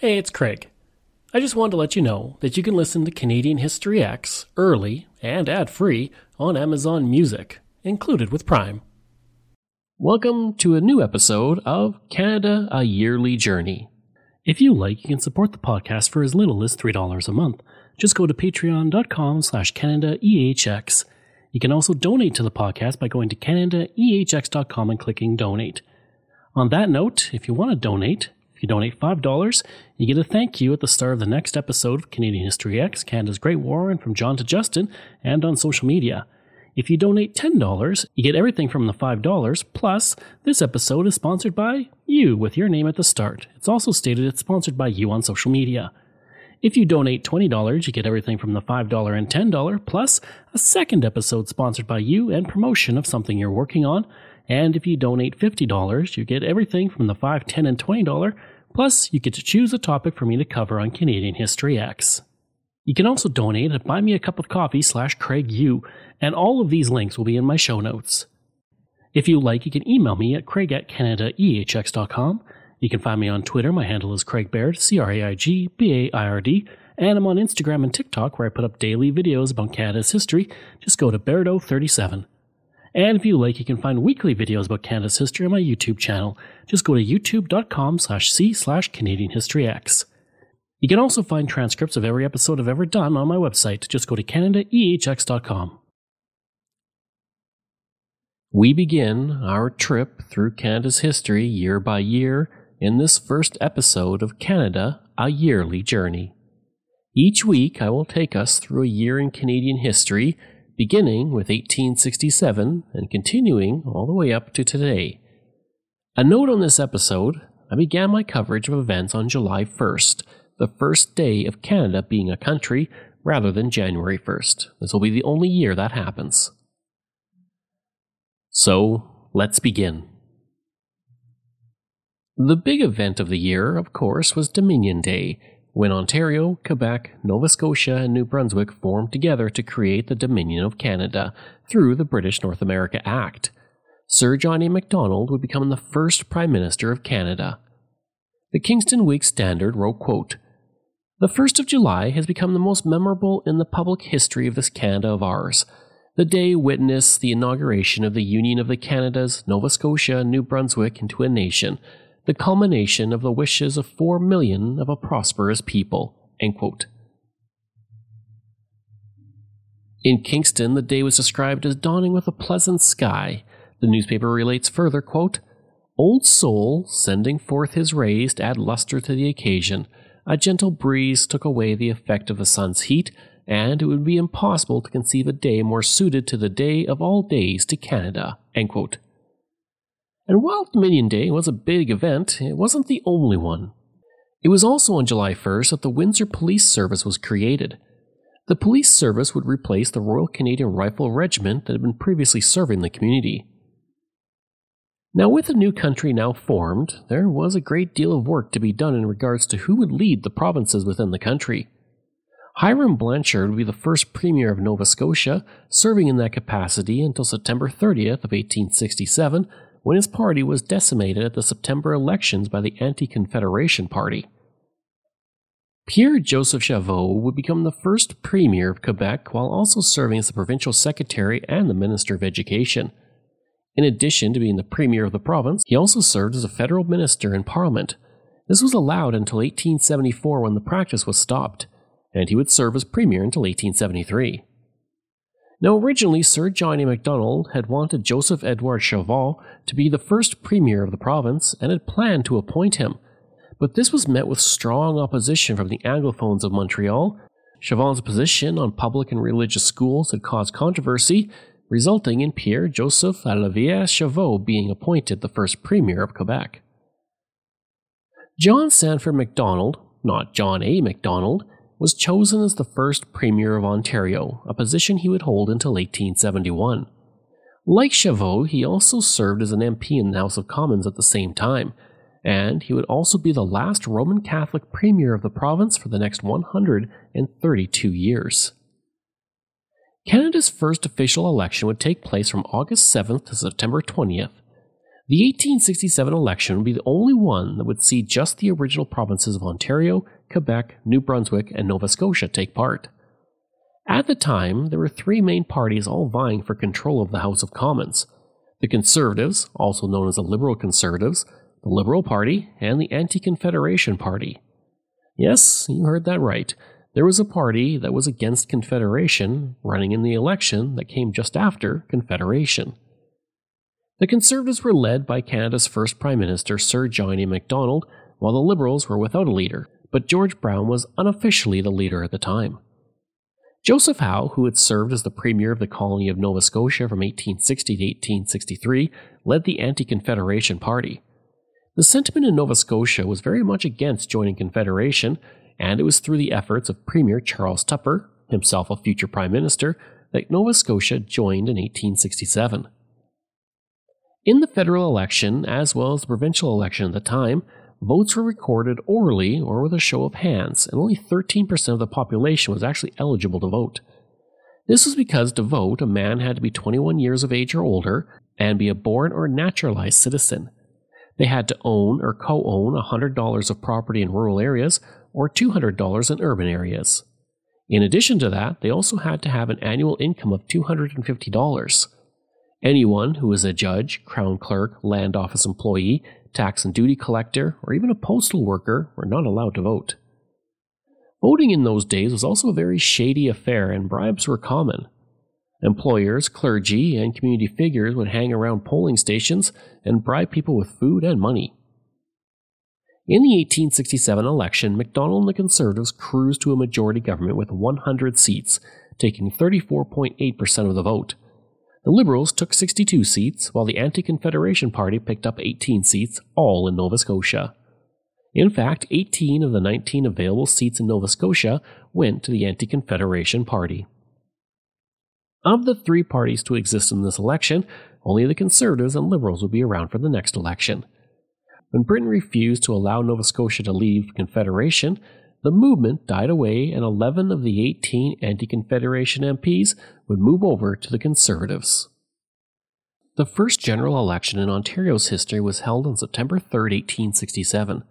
Hey, it's Craig. I just wanted to let you know that you can listen to Canadian History X early and ad free on Amazon Music, included with Prime. Welcome to a new episode of Canada A Yearly Journey. If you like, you can support the podcast for as little as $3 a month. Just go to patreon.com slash CanadaEHX. You can also donate to the podcast by going to CanadaEHX.com and clicking donate. On that note, if you want to donate, you donate $5, you get a thank you at the start of the next episode of Canadian History X, Canada's Great War, and from John to Justin, and on social media. If you donate $10, you get everything from the $5, plus, this episode is sponsored by you with your name at the start. It's also stated it's sponsored by you on social media. If you donate $20, you get everything from the $5 and $10, plus a second episode sponsored by you and promotion of something you're working on. And if you donate $50, you get everything from the $5, $10, and $20, plus you get to choose a topic for me to cover on Canadian History X. You can also donate at buymeacupofcoffee slash Craig U, and all of these links will be in my show notes. If you like, you can email me at craig at canadaehx.com. You can find me on Twitter. My handle is Craig Baird, C R A I G B A I R D. And I'm on Instagram and TikTok where I put up daily videos about Canada's history. Just go to Bairdo37. And if you like, you can find weekly videos about Canada's history on my YouTube channel. Just go to youtube.com slash c slash Canadian History X. You can also find transcripts of every episode I've ever done on my website. Just go to CanadaEHX.com. We begin our trip through Canada's history year by year in this first episode of Canada, a Yearly Journey. Each week, I will take us through a year in Canadian history, beginning with 1867 and continuing all the way up to today. A note on this episode I began my coverage of events on July 1st, the first day of Canada being a country, rather than January 1st. This will be the only year that happens. So, let's begin. The big event of the year, of course, was Dominion Day, when Ontario, Quebec, Nova Scotia, and New Brunswick formed together to create the Dominion of Canada through the British North America Act. Sir John A. Macdonald would become the first Prime Minister of Canada. The Kingston Whig Standard wrote, quote, The 1st of July has become the most memorable in the public history of this Canada of ours. The day witnessed the inauguration of the Union of the Canadas, Nova Scotia, and New Brunswick into a nation, the culmination of the wishes of four million of a prosperous people. In Kingston, the day was described as dawning with a pleasant sky. The newspaper relates further, quote, Old Sol, sending forth his rays to add luster to the occasion, a gentle breeze took away the effect of the sun's heat, and it would be impossible to conceive a day more suited to the day of all days to Canada. And while Dominion Day was a big event, it wasn't the only one. It was also on July 1st that the Windsor Police Service was created. The police service would replace the Royal Canadian Rifle Regiment that had been previously serving the community. Now, with a new country now formed, there was a great deal of work to be done in regards to who would lead the provinces within the country. Hiram Blanchard would be the first Premier of Nova Scotia, serving in that capacity until September 30th of 1867, when his party was decimated at the September elections by the Anti-Confederation Party. Pierre Joseph Chauveau would become the first Premier of Quebec while also serving as the provincial secretary and the Minister of Education. In addition to being the Premier of the province, he also served as a federal minister in Parliament. This was allowed until 1874 when the practice was stopped and he would serve as premier until 1873. Now, originally, Sir John A. Macdonald had wanted Joseph Edward Chaval to be the first premier of the province and had planned to appoint him, but this was met with strong opposition from the Anglophones of Montreal. Chaval's position on public and religious schools had caused controversy, resulting in Pierre Joseph Olivier Chauveau being appointed the first premier of Quebec. John Sandfield Macdonald, not John A. Macdonald, was chosen as the first Premier of Ontario, a position he would hold until 1871. Like Chauveau, he also served as an MP in the House of Commons at the same time, and he would also be the last Roman Catholic Premier of the province for the next 132 years. Canada's first official election would take place from August 7th to September 20th. The 1867 election would be the only one that would see just the original provinces of Ontario, Quebec, New Brunswick, and Nova Scotia take part. At the time, there were three main parties all vying for control of the House of Commons the Conservatives, also known as the Liberal Conservatives, the Liberal Party, and the Anti Confederation Party. Yes, you heard that right. There was a party that was against Confederation running in the election that came just after Confederation. The Conservatives were led by Canada's first Prime Minister, Sir John A. Macdonald, while the Liberals were without a leader, but George Brown was unofficially the leader at the time. Joseph Howe, who had served as the Premier of the colony of Nova Scotia from 1860 to 1863, led the Anti Confederation Party. The sentiment in Nova Scotia was very much against joining Confederation, and it was through the efforts of Premier Charles Tupper, himself a future Prime Minister, that Nova Scotia joined in 1867. In the federal election, as well as the provincial election at the time, votes were recorded orally or with a show of hands, and only 13% of the population was actually eligible to vote. This was because to vote, a man had to be 21 years of age or older and be a born or naturalized citizen. They had to own or co own $100 of property in rural areas or $200 in urban areas. In addition to that, they also had to have an annual income of $250. Anyone who was a judge, crown clerk, land office employee, tax and duty collector, or even a postal worker were not allowed to vote. Voting in those days was also a very shady affair, and bribes were common. Employers, clergy, and community figures would hang around polling stations and bribe people with food and money. In the 1867 election, Macdonald and the Conservatives cruised to a majority government with 100 seats, taking 34.8% of the vote. The Liberals took 62 seats, while the Anti Confederation Party picked up 18 seats, all in Nova Scotia. In fact, 18 of the 19 available seats in Nova Scotia went to the Anti Confederation Party. Of the three parties to exist in this election, only the Conservatives and Liberals would be around for the next election. When Britain refused to allow Nova Scotia to leave Confederation, the movement died away and 11 of the 18 anti Confederation MPs would move over to the Conservatives. The first general election in Ontario's history was held on September 3, 1867.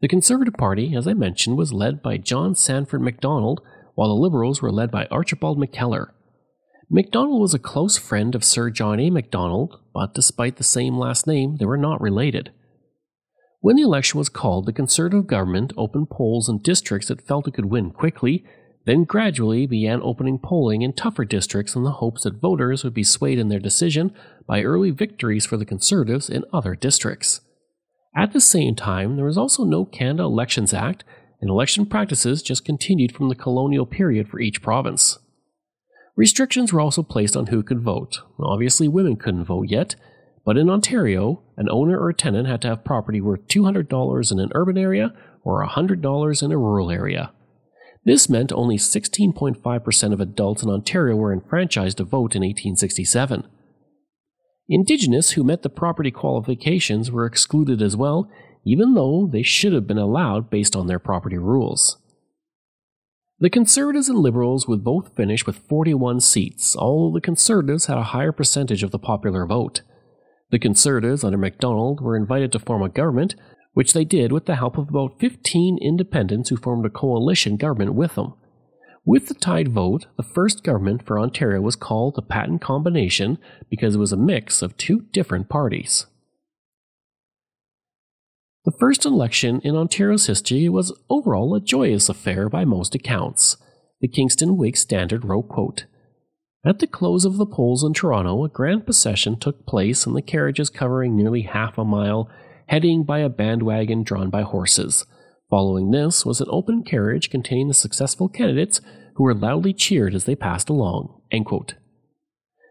The Conservative Party, as I mentioned, was led by John Sandfield Macdonald, while the Liberals were led by Archibald McKellar. Macdonald was a close friend of Sir John A. Macdonald, but despite the same last name, they were not related. When the election was called, the Conservative government opened polls in districts it felt it could win quickly, then gradually began opening polling in tougher districts in the hopes that voters would be swayed in their decision by early victories for the Conservatives in other districts. At the same time, there was also no Canada Elections Act, and election practices just continued from the colonial period for each province. Restrictions were also placed on who could vote. Obviously, women couldn't vote yet, but in Ontario, an owner or tenant had to have property worth $200 in an urban area or $100 in a rural area. This meant only 16.5% of adults in Ontario were enfranchised to vote in 1867. Indigenous who met the property qualifications were excluded as well, even though they should have been allowed based on their property rules. The Conservatives and Liberals would both finish with 41 seats, although the Conservatives had a higher percentage of the popular vote. The Conservatives under Macdonald were invited to form a government, which they did with the help of about 15 independents who formed a coalition government with them. With the tied vote, the first government for Ontario was called the Patent Combination because it was a mix of two different parties. The first election in Ontario's history was overall a joyous affair by most accounts. The Kingston Whig Standard wrote, quote, at the close of the polls in Toronto, a grand procession took place and the carriages covering nearly half a mile, heading by a bandwagon drawn by horses. Following this was an open carriage containing the successful candidates who were loudly cheered as they passed along.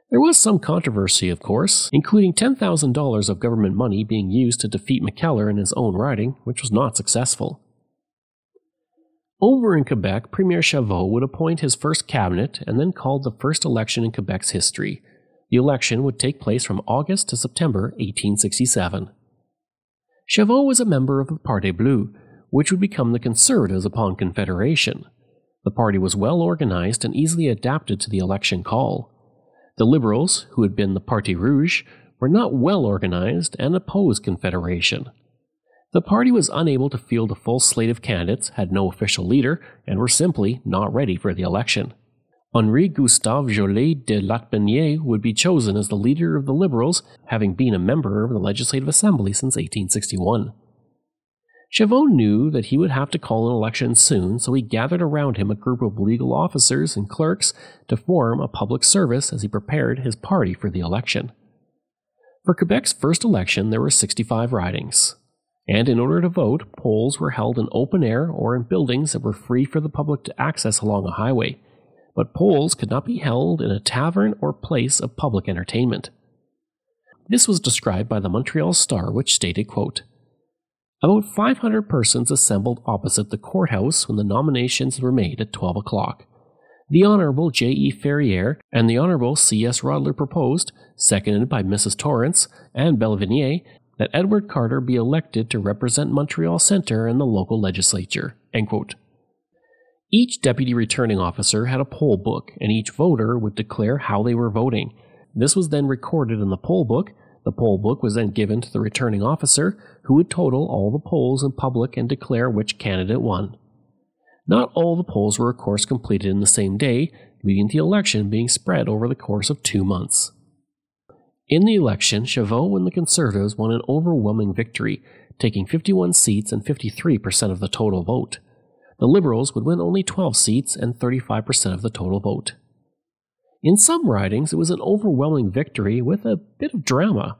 There was some controversy, of course, including $10,000 of government money being used to defeat McKellar in his own riding, which was not successful. Over in Quebec, Premier Chauveau would appoint his first cabinet and then called the first election in Quebec's history. The election would take place from August to September 1867. Chauveau was a member of the Parti Bleu, which would become the Conservatives upon Confederation. The party was well organized and easily adapted to the election call. The Liberals, who had been the Parti Rouge, were not well organized and opposed Confederation. The party was unable to field a full slate of candidates, had no official leader, and were simply not ready for the election. Henri Gustave Joly de Lotbinière would be chosen as the leader of the Liberals, having been a member of the Legislative Assembly since 1861. Chauveau knew that he would have to call an election soon, so he gathered around him a group of legal officers and clerks to form a public service as he prepared his party for the election. For Quebec's first election, there were 65 ridings, and in order to vote, polls were held in open air or in buildings that were free for the public to access along a highway, but polls could not be held in a tavern or place of public entertainment. This was described by the Montreal Star, which stated, quote, about 500 persons assembled opposite the courthouse when the nominations were made at 12 o'clock. The Honorable J. E. Ferrier and the Honorable C. S. Rodier proposed, seconded by Mrs. Torrance and Belvinier, that Edward Carter be elected to represent Montreal Centre in the local legislature. Each deputy returning officer had a poll book, and each voter would declare how they were voting. This was then recorded in the poll book, the poll book was then given to the returning officer, who would total all the polls in public and declare which candidate won. Not all the polls were, of course, completed in the same day, leading to the election being spread over the course of two months. In the election, Chauveau and the Conservatives won an overwhelming victory, taking 51 seats and 53% of the total vote. The Liberals would win only 12 seats and 35% of the total vote. In some ridings, it was an overwhelming victory with a bit of drama.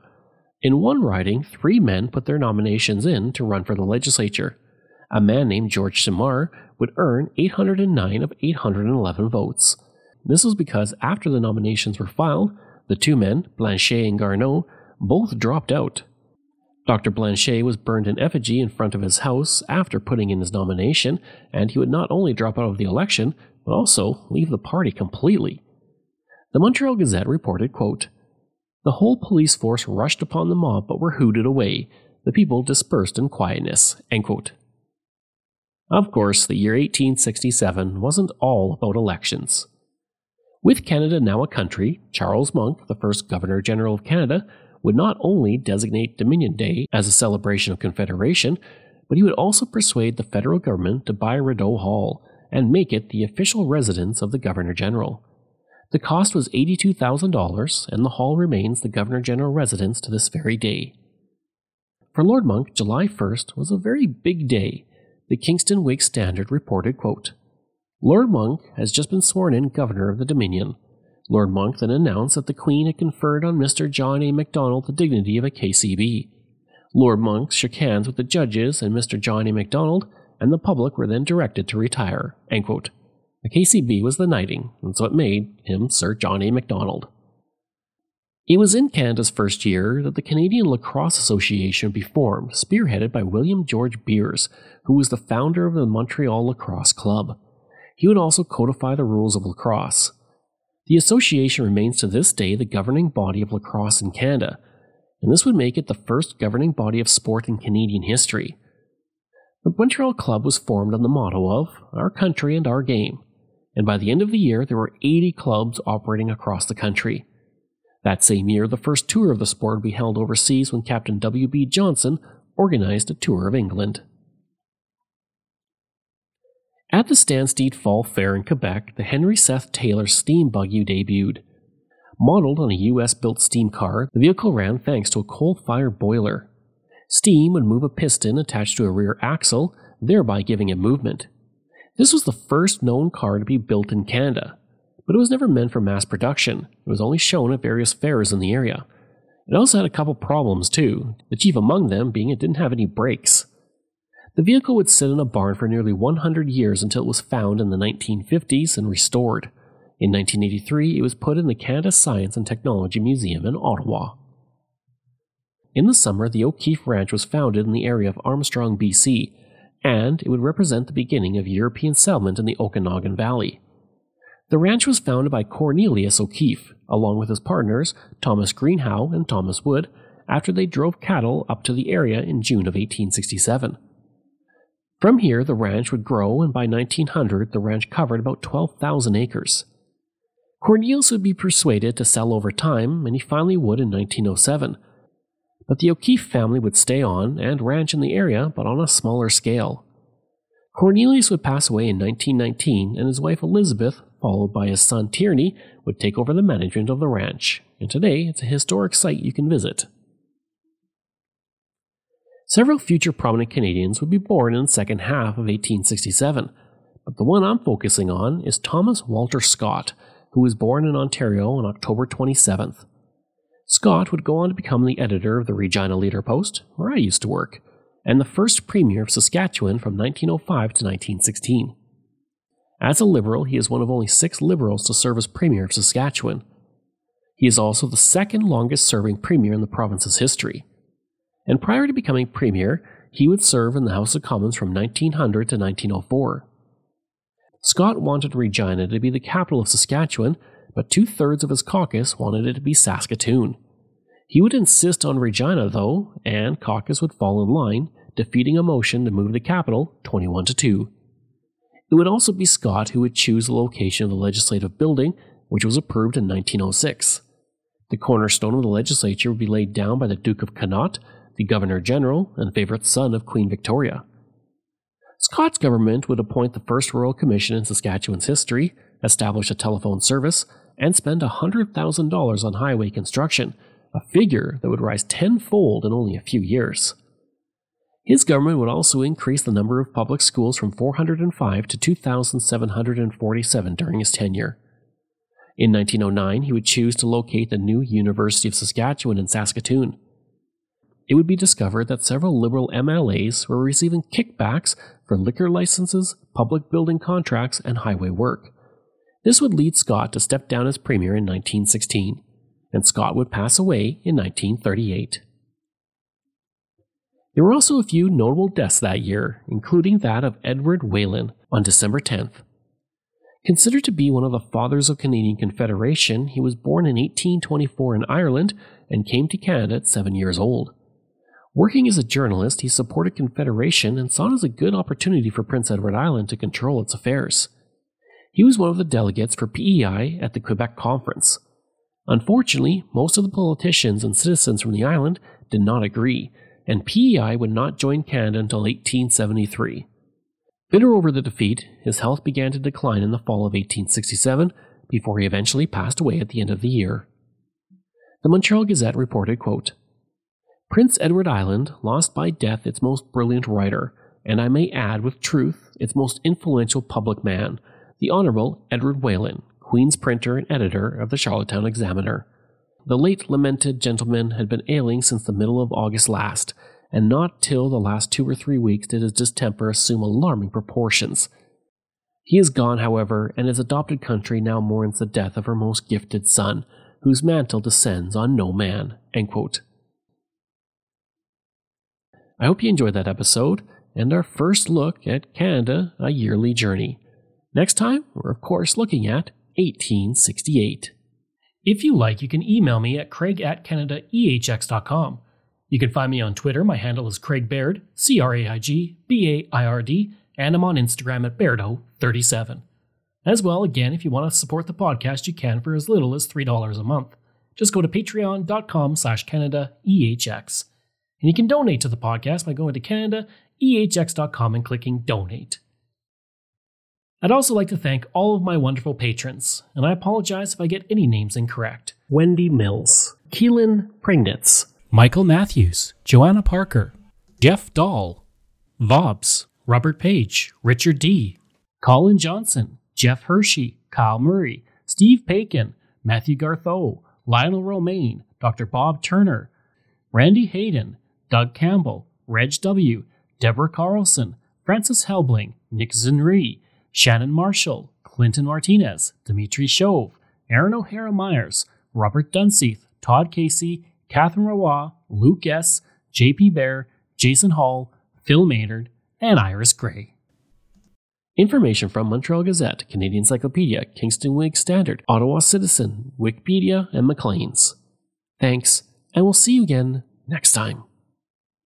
In one riding, three men put their nominations in to run for the legislature. A man named George Simard would earn 809 of 811 votes. This was because after the nominations were filed, the two men, Blanchet and Garneau, both dropped out. Dr. Blanchet was burned in effigy in front of his house after putting in his nomination, and he would not only drop out of the election, but also leave the party completely. The Montreal Gazette reported, quote, The whole police force rushed upon the mob but were hooted away. The people dispersed in quietness. Of course, the year 1867 wasn't all about elections. With Canada now a country, Charles Monck, the first Governor General of Canada, would not only designate Dominion Day as a celebration of Confederation, but he would also persuade the federal government to buy Rideau Hall and make it the official residence of the Governor General. The cost was $82,000, and the hall remains the Governor General residence to this very day. For Lord Monck, July 1st was a very big day. The Kingston Whig Standard reported, quote, Lord Monck has just been sworn in Governor of the Dominion. Lord Monck then announced that the Queen had conferred on Mr. John A. Macdonald the dignity of a KCB. Lord Monck shook hands with the judges and Mr. John A. Macdonald, and the public were then directed to retire. The KCB was the knighting, and so it made him Sir John A. Macdonald. It was in Canada's first year that the Canadian Lacrosse Association be formed, spearheaded by William George Beers, who was the founder of the Montreal Lacrosse Club. He would also codify the rules of lacrosse. The association remains to this day the governing body of lacrosse in Canada, and this would make it the first governing body of sport in Canadian history. The Montreal Club was formed on the motto of Our Country and Our Game, and by the end of the year, there were 80 clubs operating across the country. That same year, the first tour of the sport would be held overseas when Captain W.B. Johnson organized a tour of England. At the Stanstead Fall Fair in Quebec, the Henry Seth Taylor steam buggy debuted. Modeled on a US built steam car, the vehicle ran thanks to a coal fired boiler. Steam would move a piston attached to a rear axle, thereby giving it movement. This was the first known car to be built in Canada, but it was never meant for mass production. It was only shown at various fairs in the area. It also had a couple problems too, the chief among them being it didn't have any brakes. The vehicle would sit in a barn for nearly 100 years until it was found in the 1950s and restored. In 1983, it was put in the Canada Science and Technology Museum in Ottawa. In the summer, the O'Keefe Ranch was founded in the area of Armstrong, BC, and it would represent the beginning of European settlement in the Okanagan Valley. The ranch was founded by Cornelius O'Keefe, along with his partners Thomas Greenhow and Thomas Wood, after they drove cattle up to the area in June of 1867. From here, the ranch would grow, and by 1900, the ranch covered about 12,000 acres. Cornelius would be persuaded to sell over time, and he finally would in 1907. But the O'Keefe family would stay on and ranch in the area, but on a smaller scale. Cornelius would pass away in 1919, and his wife Elizabeth, followed by his son Tierney, would take over the management of the ranch, and today it's a historic site you can visit. Several future prominent Canadians would be born in the second half of 1867, but the one I'm focusing on is Thomas Walter Scott, who was born in Ontario on October 27th. Scott would go on to become the editor of the Regina Leader Post, where I used to work, and the first Premier of Saskatchewan from 1905 to 1916. As a Liberal, he is one of only six Liberals to serve as Premier of Saskatchewan. He is also the second longest serving Premier in the province's history. And prior to becoming Premier, he would serve in the House of Commons from 1900 to 1904. Scott wanted Regina to be the capital of Saskatchewan, but two thirds of his caucus wanted it to be Saskatoon. He would insist on Regina, though, and caucus would fall in line, defeating a motion to move the capital 21 to 2. It would also be Scott who would choose the location of the legislative building, which was approved in 1906. The cornerstone of the legislature would be laid down by the Duke of Connaught, the Governor General and favorite son of Queen Victoria. Scott's government would appoint the first Royal Commission in Saskatchewan's history, establish a telephone service, and spend $100,000 on highway construction, a figure that would rise tenfold in only a few years. His government would also increase the number of public schools from 405 to 2,747 during his tenure. In 1909, he would choose to locate the new University of Saskatchewan in Saskatoon. It would be discovered that several Liberal MLAs were receiving kickbacks for liquor licenses, public building contracts, and highway work. This would lead Scott to step down as Premier in 1916, and Scott would pass away in 1938. There were also a few notable deaths that year, including that of Edward Whelan on December 10th. Considered to be one of the fathers of Canadian Confederation, he was born in 1824 in Ireland and came to Canada at seven years old. Working as a journalist, he supported Confederation and saw it as a good opportunity for Prince Edward Island to control its affairs. He was one of the delegates for PEI at the Quebec Conference. Unfortunately, most of the politicians and citizens from the island did not agree, and PEI would not join Canada until 1873. Bitter over the defeat, his health began to decline in the fall of 1867 before he eventually passed away at the end of the year. The Montreal Gazette reported, quote, Prince Edward Island lost by death its most brilliant writer, and I may add with truth, its most influential public man, the Honourable Edward Whelan, Queen's printer and editor of the Charlottetown Examiner. The late lamented gentleman had been ailing since the middle of August last, and not till the last two or three weeks did his distemper assume alarming proportions. He is gone, however, and his adopted country now mourns the death of her most gifted son, whose mantle descends on no man. I hope you enjoyed that episode and our first look at Canada, a yearly journey. Next time, we're of course looking at 1868. If you like, you can email me at craig at canadaehx.com. You can find me on Twitter. My handle is Craig Baird, C R A I G B A I R D, and I'm on Instagram at Bairdo37. As well, again, if you want to support the podcast, you can for as little as $3 a month. Just go to patreon.com slash CanadaEHX. And you can donate to the podcast by going to CanadaEHX.com and clicking donate. I'd also like to thank all of my wonderful patrons, and I apologize if I get any names incorrect. Wendy Mills, Keelan Pringnitz, Michael Matthews, Joanna Parker, Jeff Dahl, Vobs, Robert Page, Richard D., Colin Johnson, Jeff Hershey, Kyle Murray, Steve Pakin, Matthew Gartho, Lionel Romaine, Dr. Bob Turner, Randy Hayden, Doug Campbell, Reg W., Deborah Carlson, Francis Helbling, Nick Zinri, Shannon Marshall, Clinton Martinez, Dimitri Shove, Aaron O'Hara Myers, Robert Dunseith, Todd Casey, Catherine Roy, Luke S., JP Bear, Jason Hall, Phil Maynard, and Iris Gray. Information from Montreal Gazette, Canadian Encyclopedia, Kingston Whig Standard, Ottawa Citizen, Wikipedia, and Maclean's. Thanks, and we'll see you again next time.